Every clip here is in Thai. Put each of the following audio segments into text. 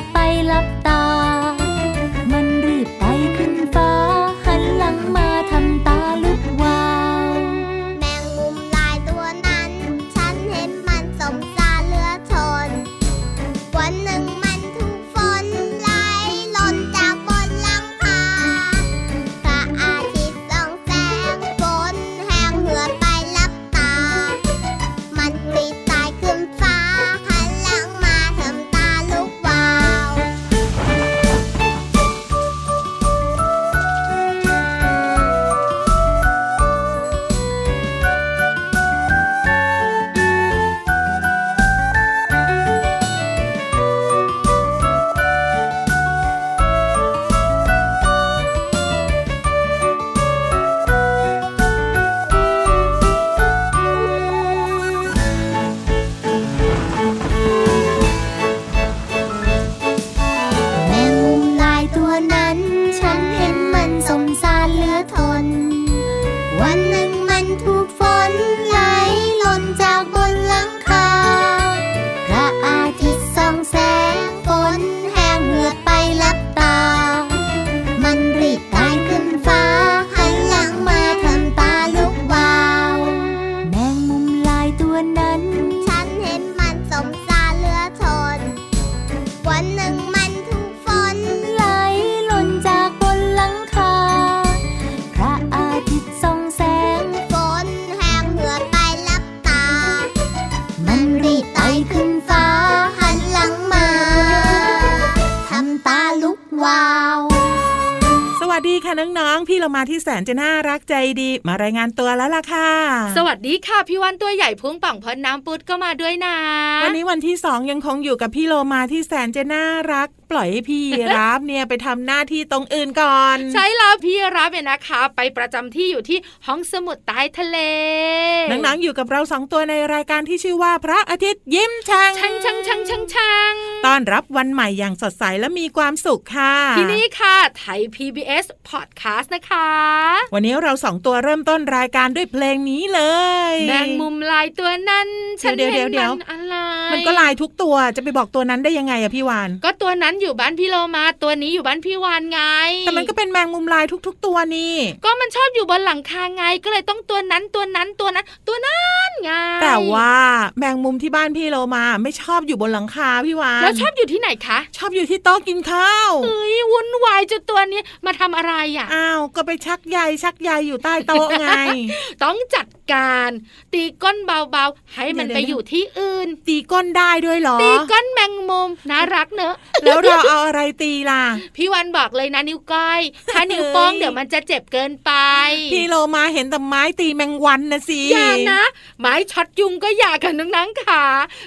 ดไปหลับตา เรามาที่แสนจะน่ารักใจดี มารายงานตัวแล้วล่ะค่ะ สวัสดีค่ะพี่วันตัวใหญ่พุ่งป่องพอน้ำปุดก็มาด้วยนะ วันนี้วันที่สองยังคงอยู่กับพี่โลมาที่แสนจะน่ารัก ปล่อยให้พี่รับเนี่ยไปทำหน้าที่ตรงอื่นก่อน ใช่แล้วพี่รับเนี่ยนะคะ ไปประจำที่อยู่ที่ห้องสมุดใต้ทะเลนังๆอยู่กับเราสองตัวในรายการที่ชื่อว่าพระอาทิตย์ยิ้มช่างช่างช่างช่างช่างช่างต้อนรับวันใหม่อย่างสดใสและมีความสุขค่ะ ที่นี่ค่ะไทย PBS Podcast นะคะ วันนี้เราสองตัวเริ่มต้นรายการด้วยเพลงนี้เลยแมงมุมลายตัวนั้นฉันเห็นมันอะไรมันก็ลายทุกตัวจะไปบอกตัวนั้นได้ยังไงอะพี่วานก็ตัวนั้นอยู่บ้านพี่โลมาตัวนี้อยู่บ้านพี่วานไง แต่มันก็เป็นแมงมุมลายทุก ๆ ตัวนี่ ก็มันชอบอยู่บนหลังคาไง ก็เลยต้องตัวนั้นตัวนั้นตัวนั้น ตัวนั้นไง แต่ว่าแมงมุมที่บ้านพี่โลมาไม่ชอบอยู่บนหลังคาพี่วาน แล้วชอบอยู่ที่ไหนคะ ชอบอยู่ที่โต๊ะกินข้าวเฮ้ยวุ่นวายจุดตัวนี้มาทำอะไรอะ อ้าว ก็ไปชักใยชักใยอยู่ใต้โต๊ะไง ต้องจัด การ ตีก้นเบาๆ ให้มันไปอยู่ที่อื่น ตีก้นได้ด้วยหรอ ตีก้นแมงมุมน่ารักเนอะแล้วเราเอาอะไรตีล่ะ พี่วันบอกเลยนะนิ้วก้อย ถ้านิ้วโป้งเดี๋ยวมันจะเจ็บเกินไป พี่โลมาเห็นแต่ไม้ตีแมงวันนะสิอย่านะ ไม้ช็อตยุงก็อย่ากันนังๆค่ะ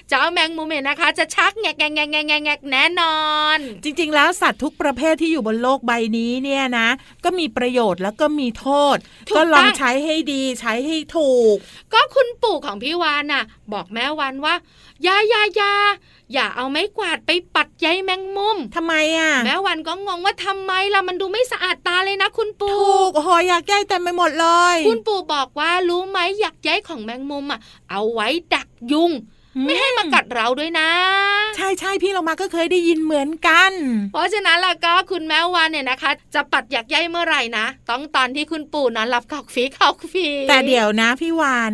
เจ้าแมงมุมเห็นนะคะ จะชักแงกแงกแงกแงกแงกแน่นอน จริง ๆ แล้วสัตว์ทุกประเภทที่อยู่บนโลกใบนี้เนี่ยนะ ก็มีประโยชน์แล้วก็มีโทษ ก็ลองใช้ให้ดีใช้ให้ถูก ก็คุณปู่ของพี่วานน่ะ บอกแม่วันว่ายายายาอย่าเอาไม้กวาดไปปัดใยแมงมุมทำไมอะ แม่วันก็งงว่าทำไมล่ะมันดูไม่สะอาดตาเลยนะคุณปู่ ถูกหอยอยากใยเต็มไปหมดเลย คุณปู่บอกว่ารู้ไหมอยากใยของแมงมุมอะ เอาไว้ดักยุง ไม่ให้มากัดเราด้วยนะ ใช่ใช่พี่เรามาก็เคยได้ยินเหมือนกัน เพราะฉะนั้นล่ะก็คุณแม่วานเนี่ยนะคะ จะปัดอยากใยเมื่อไหร่นะ ต้องตอนที่คุณปู่นอนหลับขอกฟีขอกฟีแต่เดี๋ยวนะพี่วาน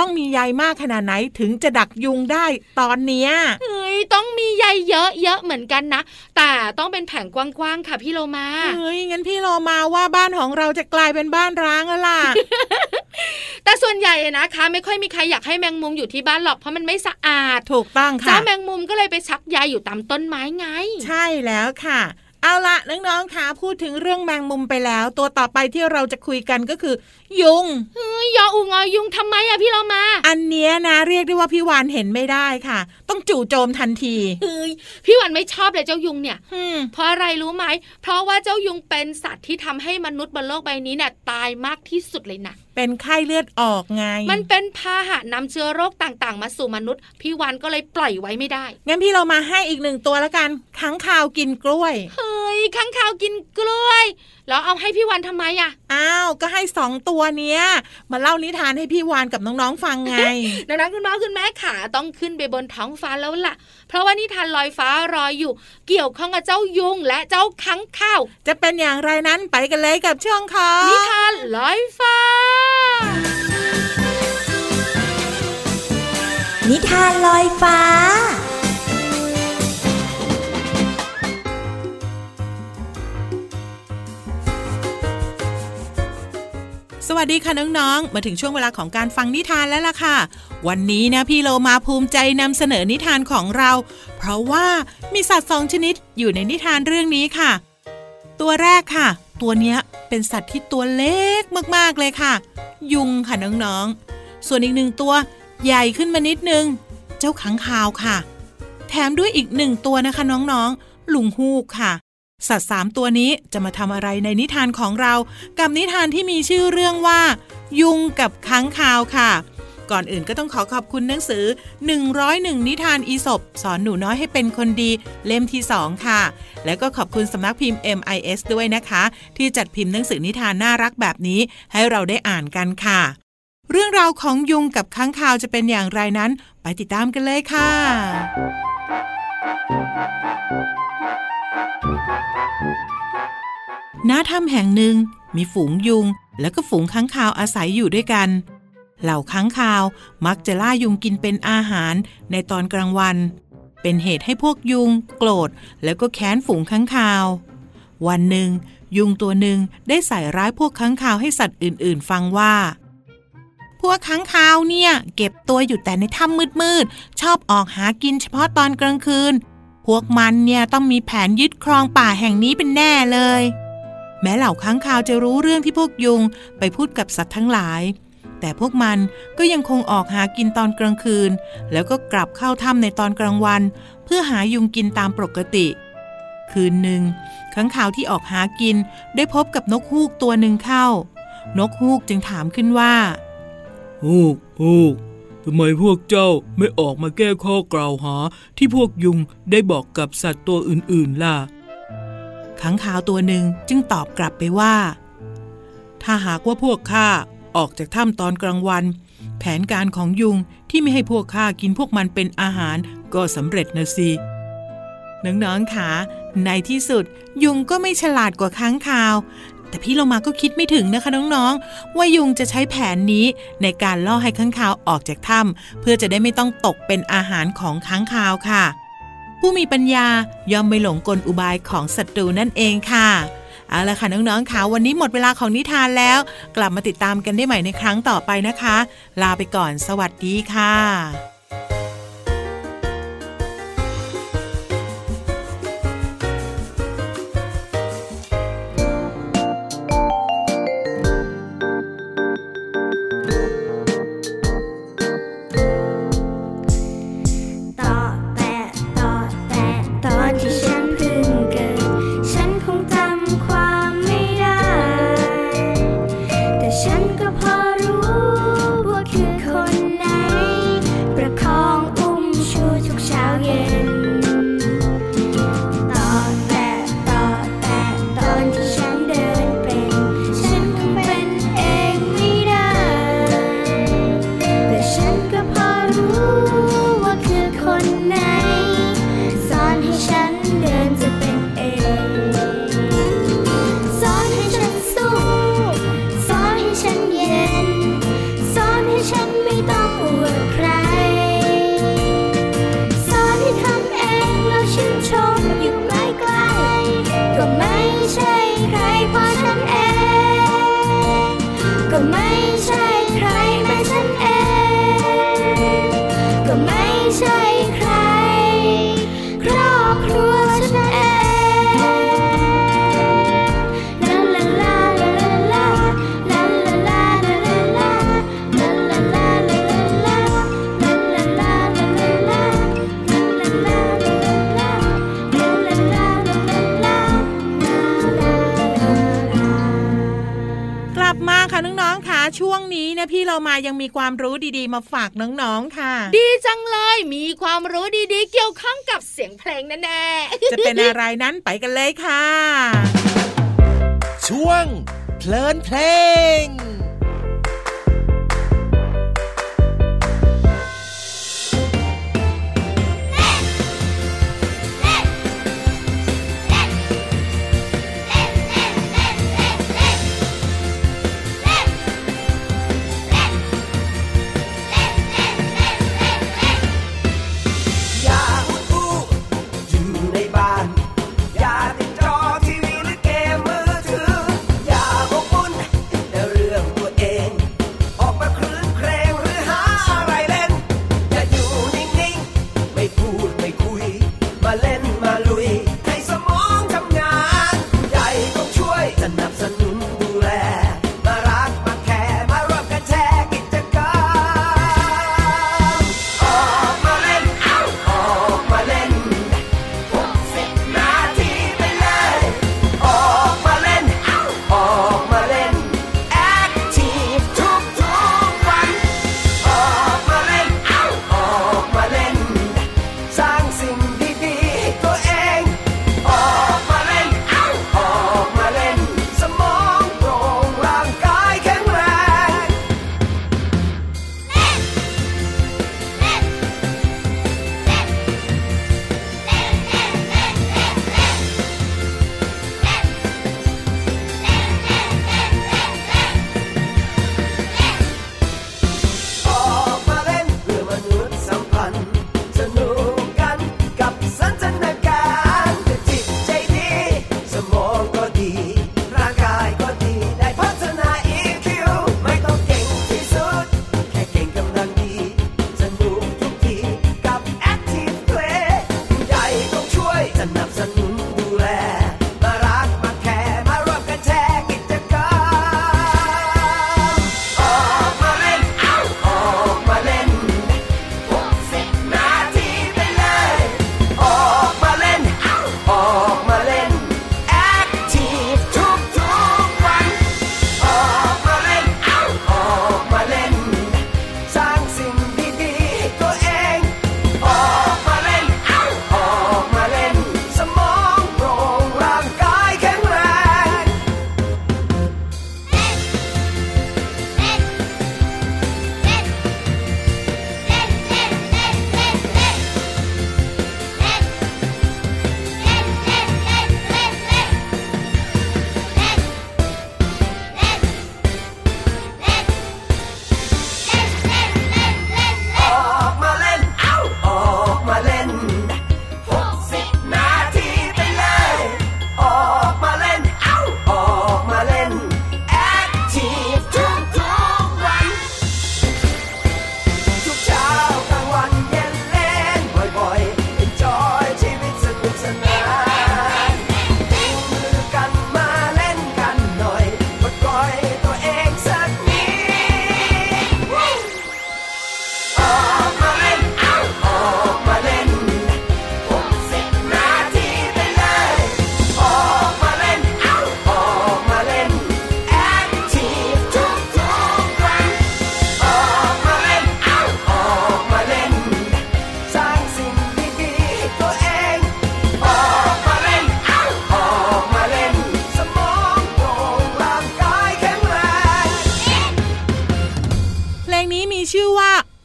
ตต้องมีใยมากขนาดไหนถึงจะดักยุงได้ตอนเนี้ยเฮ้ยต้องมีใยเยอะๆเหมือนกันนะ แต่ต้องเป็นแผงกว้างๆค่ะพี่โลมาเฮ้ยงั้นพี่โลมาว่าบ้านของเราจะกลายเป็นบ้านร้างแล้วล่ะแต่ส่วนใหญ่นะคะไม่ค่อยมีใครอยากให้แมงมุมอยู่ที่บ้านหรอกเพราะมันไม่สะอาดถูกต้องเจ้าค่ะแมงมุมก็เลยไปชักใยอยู่ตามต้นไม้ไง ใช่แล้วค่ะ เอาละน้องๆค่ะพูดถึงเรื่องแมงมุมไปแล้ว ตัวต่อไปที่เราจะคุยกันก็คือ ยุงเฮ้ยยออุงอยุงทำไมอะพี่โลมา อันเนี้ยนะเรียกได้ว่าพี่วานเห็นไม่ได้ค่ะ ต้องจู่โจมทันทีเฮ้ยพี่วันไม่ชอบเลยเจ้ายุงเนี่ยอืมเพราะอะไรรู้ไหมเพราะว่าเจ้ายุงเป็นสัตว์ที่ทำให้มนุษย์บนโลกใบนี้เนี่ยตายมากที่สุดเลยนะเป็นไข้เลือดออกไง มันเป็นพาหะนำเชื้อโรคต่างๆ มาสู่มนุษย์ พี่วันก็เลยปล่อยไว้ไม่ได้ งั้นพี่เรามาให้อีกหนึ่งตัวแล้วกันค้างคาวกินกล้วย เฮ้ยข้างคาวกินกล้วย แล้วเอาให้พี่วันทำไมอะอ้าว ก็ให้สองตัวเนี้ย มาเล่านิทานให้พี่วานกับน้องๆฟังไงดังนั้นคุณพ่อคุณแม่ขาต้องขึ้นไปบนท้องฟ้าแล้วล่ะ เพราะว่านิทานลอยฟ้ารออยู่ เกี่ยวข้องกับเจ้ายุงและเจ้าค้างคาว จะเป็นอย่างไรนั้นไปกันเลยกับช่วงของนิทานลอยฟ้า นิทานลอยฟ้า สวัสดีค่ะน้องๆ มาถึงช่วงเวลาของการฟังนิทานแล้วล่ะค่ะ วันนี้นะพี่โลมาภูมิใจนำเสนอนิทานของเรา เพราะว่ามีสัตว์สองชนิดอยู่ในนิทานเรื่องนี้ค่ะ ตัวแรกค่ะ ตัวเนี้ยเป็นสัตว์ที่ตัวเล็กมากๆเลยค่ะ ยุงค่ะน้องๆ ส่วนอีกหนึ่งตัวใหญ่ขึ้นมานิดนึง เจ้าขังคาวค่ะ แถมด้วยอีกหนึ่งตัวนะคะน้องๆ ลุงฮูกค่ะ สัตว์สามตัวนี้จะมาทำอะไรในนิทานของเรา กับนิทานที่มีชื่อเรื่องว่า ยุงกับค้างคาวค่ะ ก่อนอื่นก็ต้องขอขอบคุณหนังสือ 101 นิทานอีสบสอนหนูน้อยให้เป็นคนดีเล่มที่ 2 ค่ะ แล้วก็ขอบคุณสำนักพิมพ์ MIS ด้วยนะคะ ที่จัดพิมพ์หนังสือนิทานน่ารักแบบนี้ ให้เราได้อ่านกันค่ะ เรื่องราวของยุงกับค้างคาวจะเป็นอย่างไรนั้น ไปติดตามกันเลยค่ะณถ้ำแห่งหนึ่งมีฝูงยุง และก็ฝูงค้างคาวอาศัยอยู่ด้วยกัน เหล่าค้างคาวมักจะล่ายุงกินเป็นอาหารในตอนกลางวัน เป็นเหตุให้พวกยุง โกรธแล้วก็แค้นฝูงค้างคาว วันหนึ่ง ยุงตัวหนึ่งได้ใส่ร้ายพวกค้างคาวให้สัตว์อื่น ๆ ฟังว่า พวกค้างคาวเนี่ย เก็บตัวอยู่แต่ในถ้ำมืดๆชอบออกหากินเฉพาะตอนกลางคืน พวกมันเนี่ยต้องมีแผนยึดครองป่าแห่งนี้เป็นแน่เลย แม้เหล่าค้างคาวจะรู้เรื่องที่พวกยุงไปพูดกับสัตว์ทั้งหลาย แต่พวกมันก็ยังคงออกหากินตอนกลางคืน แล้วก็กลับเข้าถ้ำในตอนกลางวัน เพื่อหายุงกินตามปกติ คืนหนึ่งค้างคาวที่ออกหากินได้พบกับนกฮูกตัวหนึ่งเข้า นกฮูกจึงถามขึ้นว่าฮูกฮูกทำไมพวกเจ้าไม่ออกมาแก้ข้อกล่าวหาที่พวกยุงได้บอกกับสัตว์ตัวอื่นๆล่ะค้างคาวตัวหนึ่งจึงตอบกลับไปว่า ถ้าหากว่าพวกข้า ออกจากถ้ำตอนกลางวัน แผนการของยุงที่ไม่ให้พวกข้ากินพวกมันเป็นอาหารก็สำเร็จนะสิน้องๆค่ะในที่สุดยุงก็ไม่ฉลาดกว่าค้างคาว แต่พี่เรามาก็คิดไม่ถึงนะคะน้องๆ ว่ายุงจะใช้แผนนี้ในการล่อให้ค้างคาวออกจากถ้ำเพื่อจะได้ไม่ต้องตกเป็นอาหารของค้างคาวค่ะ ผู้มีปัญญาย่อมไม่หลงกลอุบายของศัตรูนั่นเองค่ะ เอาละค่ะน้องๆค่ะวันนี้หมดเวลาของนิทานแล้ว กลับมาติดตามกันได้ใหม่ในครั้งต่อไปนะคะ ลาไปก่อนสวัสดีค่ะ เนี่ยพี่เรามายังมีความรู้ดีๆ มาฝากน้องๆค่ะ ดีจังเลยมีความรู้ดีๆ เกี่ยวข้องกับเสียงเพลงแน่ๆจะเป็นอะไรนั้นไปกันเลยค่ะ ช่วงเพลินเพลง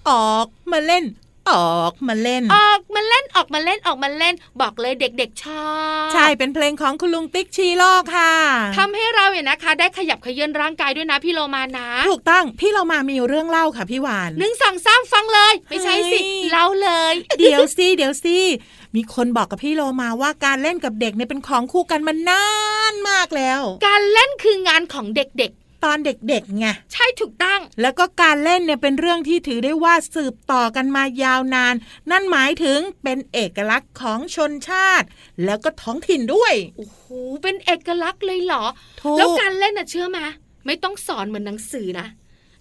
ออกมาเล่น ออกมาเล่น ออกมาเล่นออกมาเล่นออกมาเล่น บอกเลยเด็กๆชอบใช่เป็นเพลงของคุณลุงติ๊กชีโร่ค่ะทำให้เราเนี่ยนะคะ ได้ขยับเขยื้อนร่างกายด้วยนะพี่โลมานะ ถูกต้องพี่เรามามีเรื่องเล่าค่ะพี่วานหนึ่งสองสามฟังเลย ไม่ใช่สิเฮ้ยเล่าเลย เดี๋ยวสิเดี๋ยวสิมีคนบอกกับพี่โลมาว่าการเล่นกับเด็กเนี่ยเป็นของคู่กันมานานมากแล้ว การเล่นคืองานของเด็ก ตอนเด็กๆไงๆใช่ถูกต้อง แล้วก็การเล่นเนี่ยเป็นเรื่องที่ถือได้ว่าสืบต่อกันมายาวนาน นั่นหมายถึงเป็นเอกลักษณ์ของชนชาติ แล้วก็ท้องถิ่นด้วยโอ้โหเป็นเอกลักษณ์เลยเหรอถูกแล้วการเล่นน่ะเชื่อมาไม่ต้องสอนเหมือนหนังสือนะ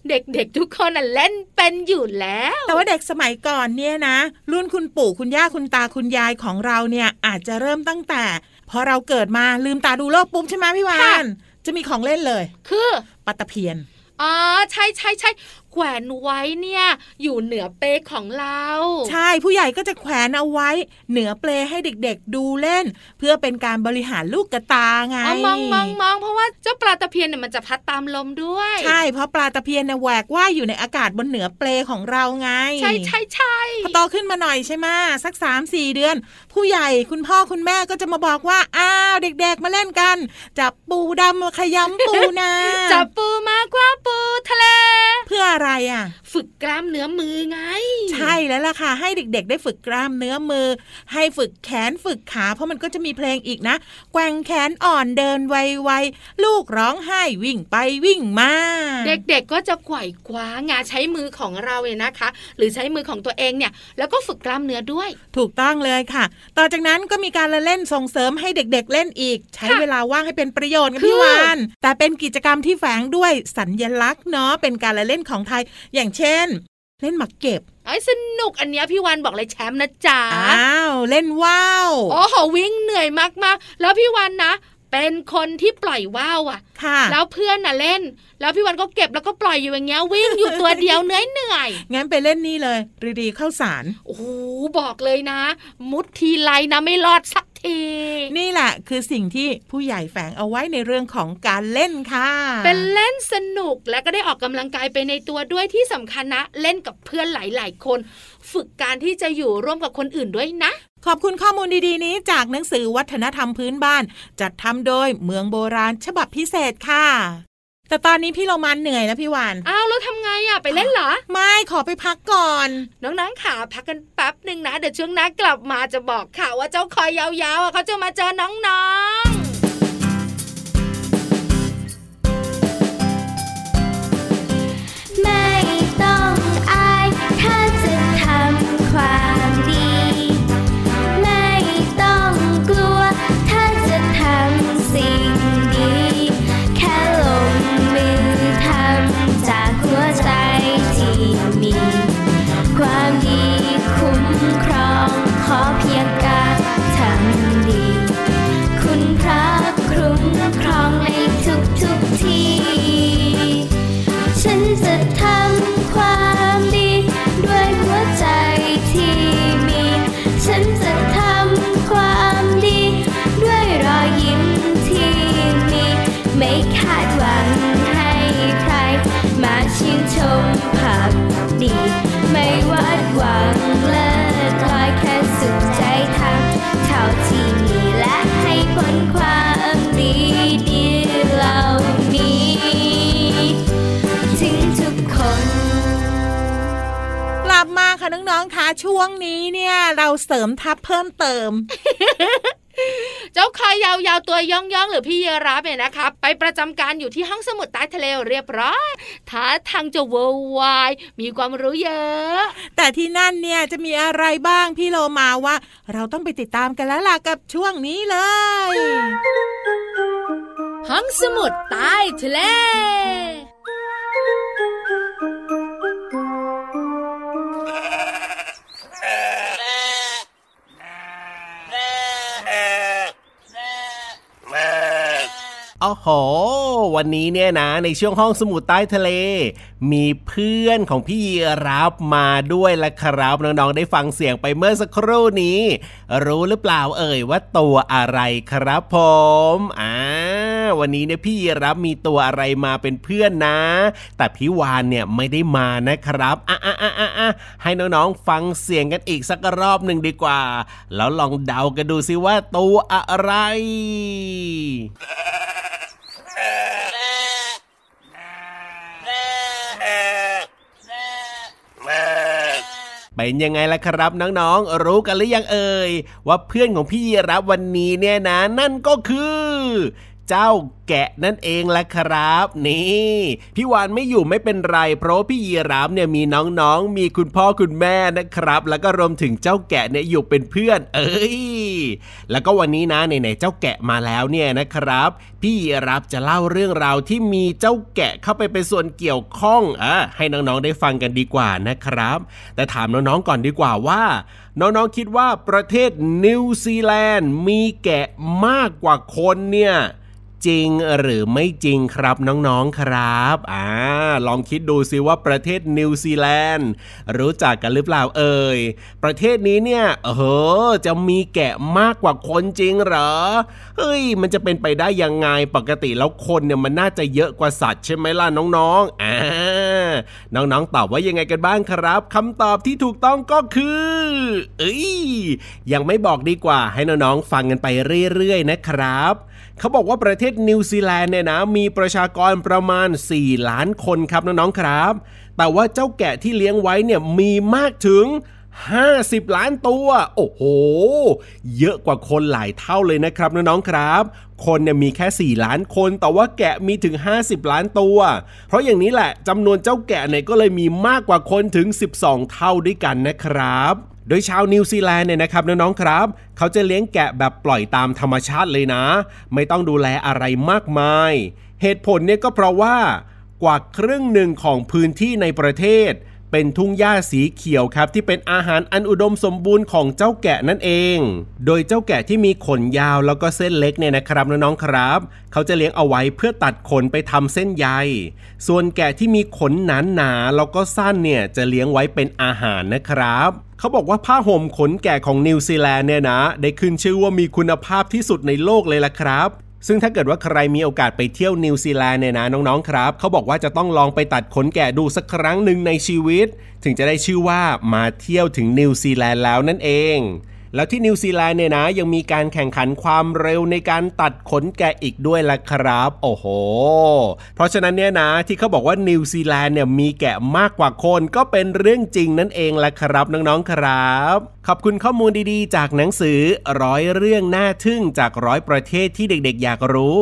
เด็กๆทุกคนน่ะเล่นเป็นอยู่แล้ว แต่ว่าเด็กสมัยก่อนเนี่ยนะ รุ่นคุณปู่คุณย่าคุณตาคุณยายของเราเนี่ยอาจจะเริ่มตั้งแต่ พอเราเกิดมาลืมตาดูโลกปุ๊บใช่ไหมพี่วาน จะมีของเล่นเลย คือปัตตะเพียนอ๋อใช่ใช่ใช่แขวนไว้เนี่ย อยู่เหนือเปลของเรา ใช่ผู้ใหญ่ก็จะแขวนเอาไว้ เหนือเปลให้เด็กๆดูเล่น เพื่อเป็นการบริหารลูกกระตาไงอ๋อมองมองมองเพราะว่าเจ้าปลาตะเพียนเนี่ยมันจะพัดตามลมด้วย ใช่เพราะปลาตะเพียนเนี่ยแหวกว่ายอยู่ในอากาศบนเหนือเปลของเราไง ใช่ใช่ใช่พอโตขึ้นมาหน่อยใช่ไหมสักสามสี่เดือน ผู้ใหญ่คุณพ่อคุณแม่ก็จะมาบอกว่าอ้าวเด็ก ๆ มาเล่นกัน จับปูดำมาขยำปูนะ จับปูมากกว่าปูทะเล เพื่ออะไรอะ ฝึกกล้ามเนื้อมือไง ใช่แล้วล่ะค่ะ ให้เด็ก ๆ ได้ฝึกกล้ามเนื้อมือ ให้ฝึกแขนฝึกขา เพราะมันก็จะมีเพลงอีกนะ แกว่งแขนอ่อนเดินไวๆลูกร้องไห้วิ่งไปวิ่งมา เด็กๆก็จะไขว่คว้างาใช้มือของเราเนี่ยนะคะ หรือใช้มือของตัวเองเนี่ย แล้วก็ฝึกกล้ามเนื้อด้วย ถูกต้องเลยค่ะต่อจากนั้นก็มีการละเล่นส่งเสริมให้เด็กๆเล่นอีก ใช้ค่ะเวลาว่างให้เป็นประโยชน์กันคือพี่วานแต่เป็นกิจกรรมที่แฝงด้วยสัญญลักษณ์เนาะเป็นการละเล่นของไทย อย่างเช่น เล่นหมากเก็บไอ้สนุกอันเนี้ยพี่วันบอกเลยแชมป์นะจ๊ะอ้าวเล่นว่าว โอ้โหวิ่งเหนื่อยมากๆ แล้วพี่วันนะ เป็นคนที่ปล่อยว่าวอะค่ะ แล้วเพื่อนน่ะเล่น แล้วพี่วันก็เก็บแล้วก็ปล่อยอยู่อย่างเงี้ยวิ่งอยู่ตัวเดียวเหนื่อยเหนื่อยงั้นไปเล่นนี่เลยรีดีเข้าสารโอ้โหบอกเลยนะ มุดทีไรนะไม่รอดสักทีนี่แหละ คือสิ่งที่ผู้ใหญ่แฝงเอาไว้ในเรื่องของการเล่นค่ะ เป็นเล่นสนุกและก็ได้ออกกำลังกายไปในตัวด้วยที่สำคัญนะ เล่นกับเพื่อนหลาย ๆ คน ฝึกการที่จะอยู่ร่วมกับคนอื่นด้วยนะขอบคุณข้อมูลดีๆ นี้จากหนังสือวัฒนธรรมพื้นบ้าน จัดทำโดยเมืองโบราณฉบับพิเศษค่ะ แต่ตอนนี้พี่เรามันเหนื่อยแล้วพี่วาน อ้าวแล้วทำไงอะไปเล่นเหรอ ไม่ขอไปพักก่อน น้องๆขาพักกันแป๊บหนึ่งนะ เดี๋ยวช่วงหน้ากลับมาจะบอกค่ะว่าเจ้าคอยยาวๆอะเขาจะมาเจอน้องๆ ช่วงนี้เนี่ยเราเสริมทัพเพิ่มเติม เจ้าคอยยาวๆตัวย่องๆหรือพี่เยรับเนี่ยนะคะไปประจำการอยู่ที่ห้องสมุดใต้ทะเลเรียบร้อยท่าทางจะเวอร์ไวายมีความรู้เยอะ แต่ที่นั่นเนี่ยจะมีอะไรบ้างพี่โลมาว่า เราต้องไปติดตามกันแล้วล่ะกับช่วงนี้เลย ห้องสมุดใต้ทะเล อ้โห วันนี้เนี่ยนะ ในช่วงห้องสมุดใต้ทะเล มีเพื่อนของพี่รับมาด้วยละครับ น้องๆได้ฟังเสียงไปเมื่อสักครู่นี้ รู้หรือเปล่าเอ่ยว่าตัวอะไรครับผมอ่าวันนี้เนี่ยพี่รับมีตัวอะไรมาเป็นเพื่อนนะ แต่พี่วานเนี่ยไม่ได้มานะครับอะอะอะอะอะให้น้องๆฟังเสียงกันอีกสักรอบหนึ่งดีกว่า แล้วลองเดากันดูซิว่าตัวอะไร เป็นยังไงล่ะครับน้องๆ รู้กันหรือยังเอ่ยว่าเพื่อนของพี่ยีรับวันนี้เนี่ยนะ นั่นก็คือ เจ้าแกะนั่นเองแหละครับ นี่พี่วานไม่อยู่ไม่เป็นไร เพราะพี่ยีรับเนี่ยมีน้องๆ มีคุณพ่อคุณแม่นะครับ แล้วก็รวมถึงเจ้าแกะเนี่ยอยู่เป็นเพื่อน เอ้ยแล้วก็วันนี้นะไหนๆเจ้าแกะมาแล้วเนี่ยนะครับ พี่ยีรับจะเล่าเรื่องราวที่มีเจ้าแกะเข้าไปเป็นส่วนเกี่ยวข้องอะให้น้องๆได้ฟังกันดีกว่านะครับ แต่ถามน้องๆก่อนดีกว่าว่าน้องๆคิดว่าประเทศนิวซีแลนด์มีแกะมากกว่าคนเนี่ย จริงหรือไม่จริงครับน้องๆครับอ่าลองคิดดูซิว่าประเทศนิวซีแลนด์รู้จักกันหรือเปล่าเอ่ยประเทศนี้เนี่ยเออจะมีแกะมากกว่าคนจริงเหรอเฮ้ยมันจะเป็นไปได้ยังไงปกติแล้วคนเนี่ยมันน่าจะเยอะกว่าสัตว์ใช่ไหมล่ะน้องๆอ่าน้องๆตอบว่ายังไงกันบ้างครับคำตอบที่ถูกต้องก็คือ เอ้ยยังไม่บอกดีกว่าให้น้องๆฟังกันไปเรื่อยๆนะครับ เขาบอกว่าประเทศนิวซีแลนด์เนี่ยนะมีประชากรประมาณ 4 ล้านคนครับน้องๆครับ แต่ว่าเจ้าแกะที่เลี้ยงไว้เนี่ยมีมากถึง 50 ล้านตัว โอ้โห เยอะกว่าคนหลายเท่าเลยนะครับน้องๆครับคนเนี่ยมีแค่ 4 ล้านคน แต่ว่าแกะมีถึง 50 ล้านตัว เพราะอย่างนี้แหละจำนวนเจ้าแกะเนี่ยก็เลยมีมากกว่าคนถึง 12 เท่าด้วยกันนะครับ โดยชาวนิวซีแลนด์เนี่ยนะครับน้องๆครับ เขาจะเลี้ยงแกะแบบปล่อยตามธรรมชาติเลยนะ ไม่ต้องดูแลอะไรมากมาย เหตุผลเนี่ยก็เพราะว่ากว่าครึ่งหนึ่งของพื้นที่ในประเทศ เป็นทุ่งหญ้าสีเขียวครับที่เป็นอาหารอันอุดมสมบูรณ์ของเจ้าแกะนั่นเอง โดยเจ้าแกะที่มีขนยาวแล้วก็เส้นเล็กเนี่ยนะครับน้องๆครับ เขาจะเลี้ยงเอาไว้เพื่อตัดขนไปทำเส้นใย ส่วนแกะที่มีขนหนาหนาๆแล้วก็สั้นเนี่ยจะเลี้ยงไว้เป็นอาหารนะครับ เขาบอกว่าผ้าห่มขนแกะของนิวซีแลนด์เนี่ยนะ ได้ขึ้นชื่อว่ามีคุณภาพที่สุดในโลกเลยล่ะครับ ซึ่งถ้าเกิดว่าใครมีโอกาสไปเที่ยวนิวซีแลนด์เนี่ยนะน้องๆครับ เขาบอกว่าจะต้องลองไปตัดขนแกะดูสักครั้งหนึ่งในชีวิต ถึงจะได้ชื่อว่ามาเที่ยวถึงนิวซีแลนด์แล้วนั่นเอง แล้วที่นิวซีแลนด์เนี่ยนะ ยังมีการแข่งขันความเร็วในการตัดขนแกะอีกด้วยล่ะครับ โอ้โห เพราะฉะนั้นเนี่ยนะที่เขาบอกว่านิวซีแลนด์เนี่ยมีแกะมากกว่าคนก็เป็นเรื่องจริงนั่นเองล่ะครับน้องๆครับ ขอบคุณข้อมูลดีๆ จากหนังสือร้อยเรื่องน่าทึ่งจากร้อยประเทศที่เด็กๆ อยากรู้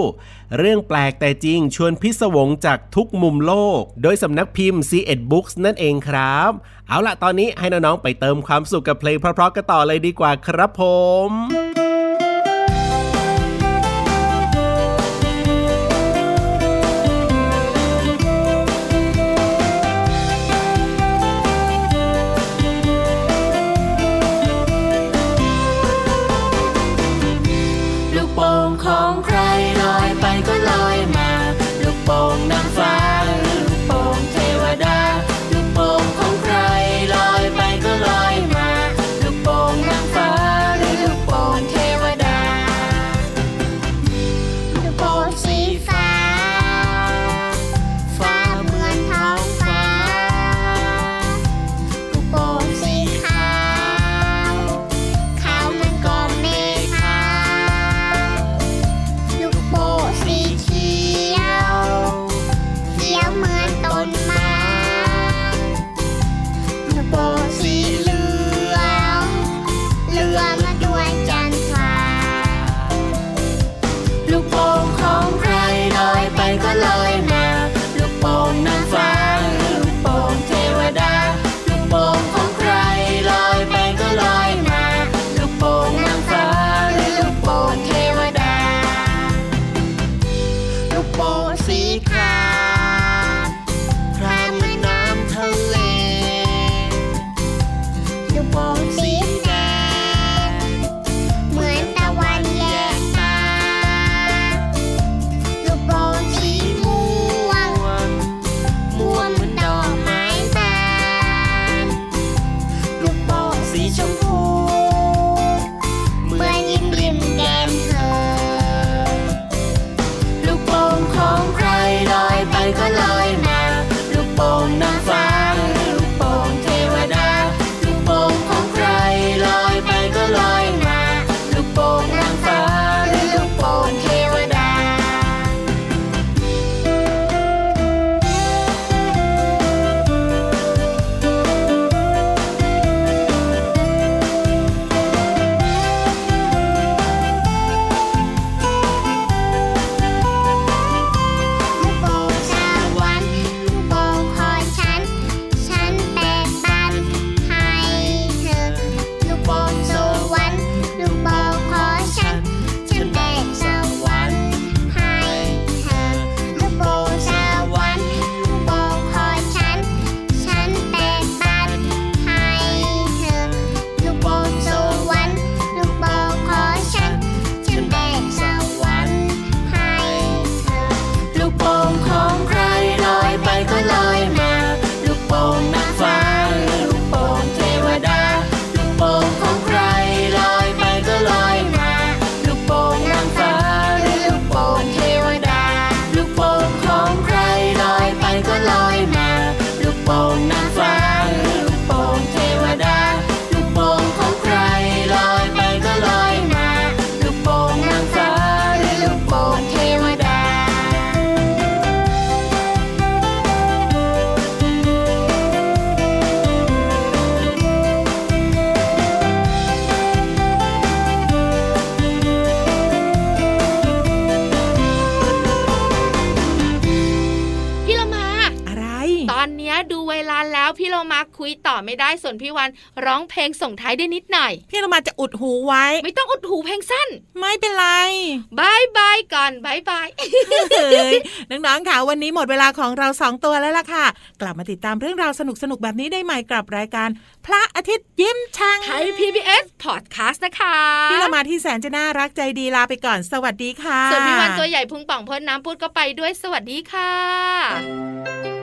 เรื่องแปลกแต่จริงชวนพิศวงจากทุกมุมโลก โดยสำนักพิมพ์ c ี Books นั่นเองครับ เอาล่ะตอนนี้ให้น้องๆไปเติมความสุขกับเพลงเพราะๆกันต่อเลยดีกว่าครับผม ลอย มาคุยต่อไม่ได้ส่วนพี่วาฬร้องเพลงส่งท้ายได้นิดหน่อย พี่ลามาจะอุดหูไว้ ไม่ต้องอุดหูเพลงสั้น ไม่เป็นไร bye bye ก่อน bye bye เฮ้ยน้องๆค่ะวันนี้หมดเวลาของเราสองตัวแล้วล่ะค่ะ กลับมาติดตามเรื่องราวสนุกๆแบบนี้ได้ใหม่กับรายการ พระอาทิตย์ยิ้มแฉ่ง Thai PBS Podcast นะคะพี่ลามาที่แสนจะน่ารักใจดีลาไปก่อนสวัสดีค่ะส่วนพี่วาฬตัวใหญ่พุงป่องพ่นน้ำพูดก็ไปด้วยสวัสดีค่ะ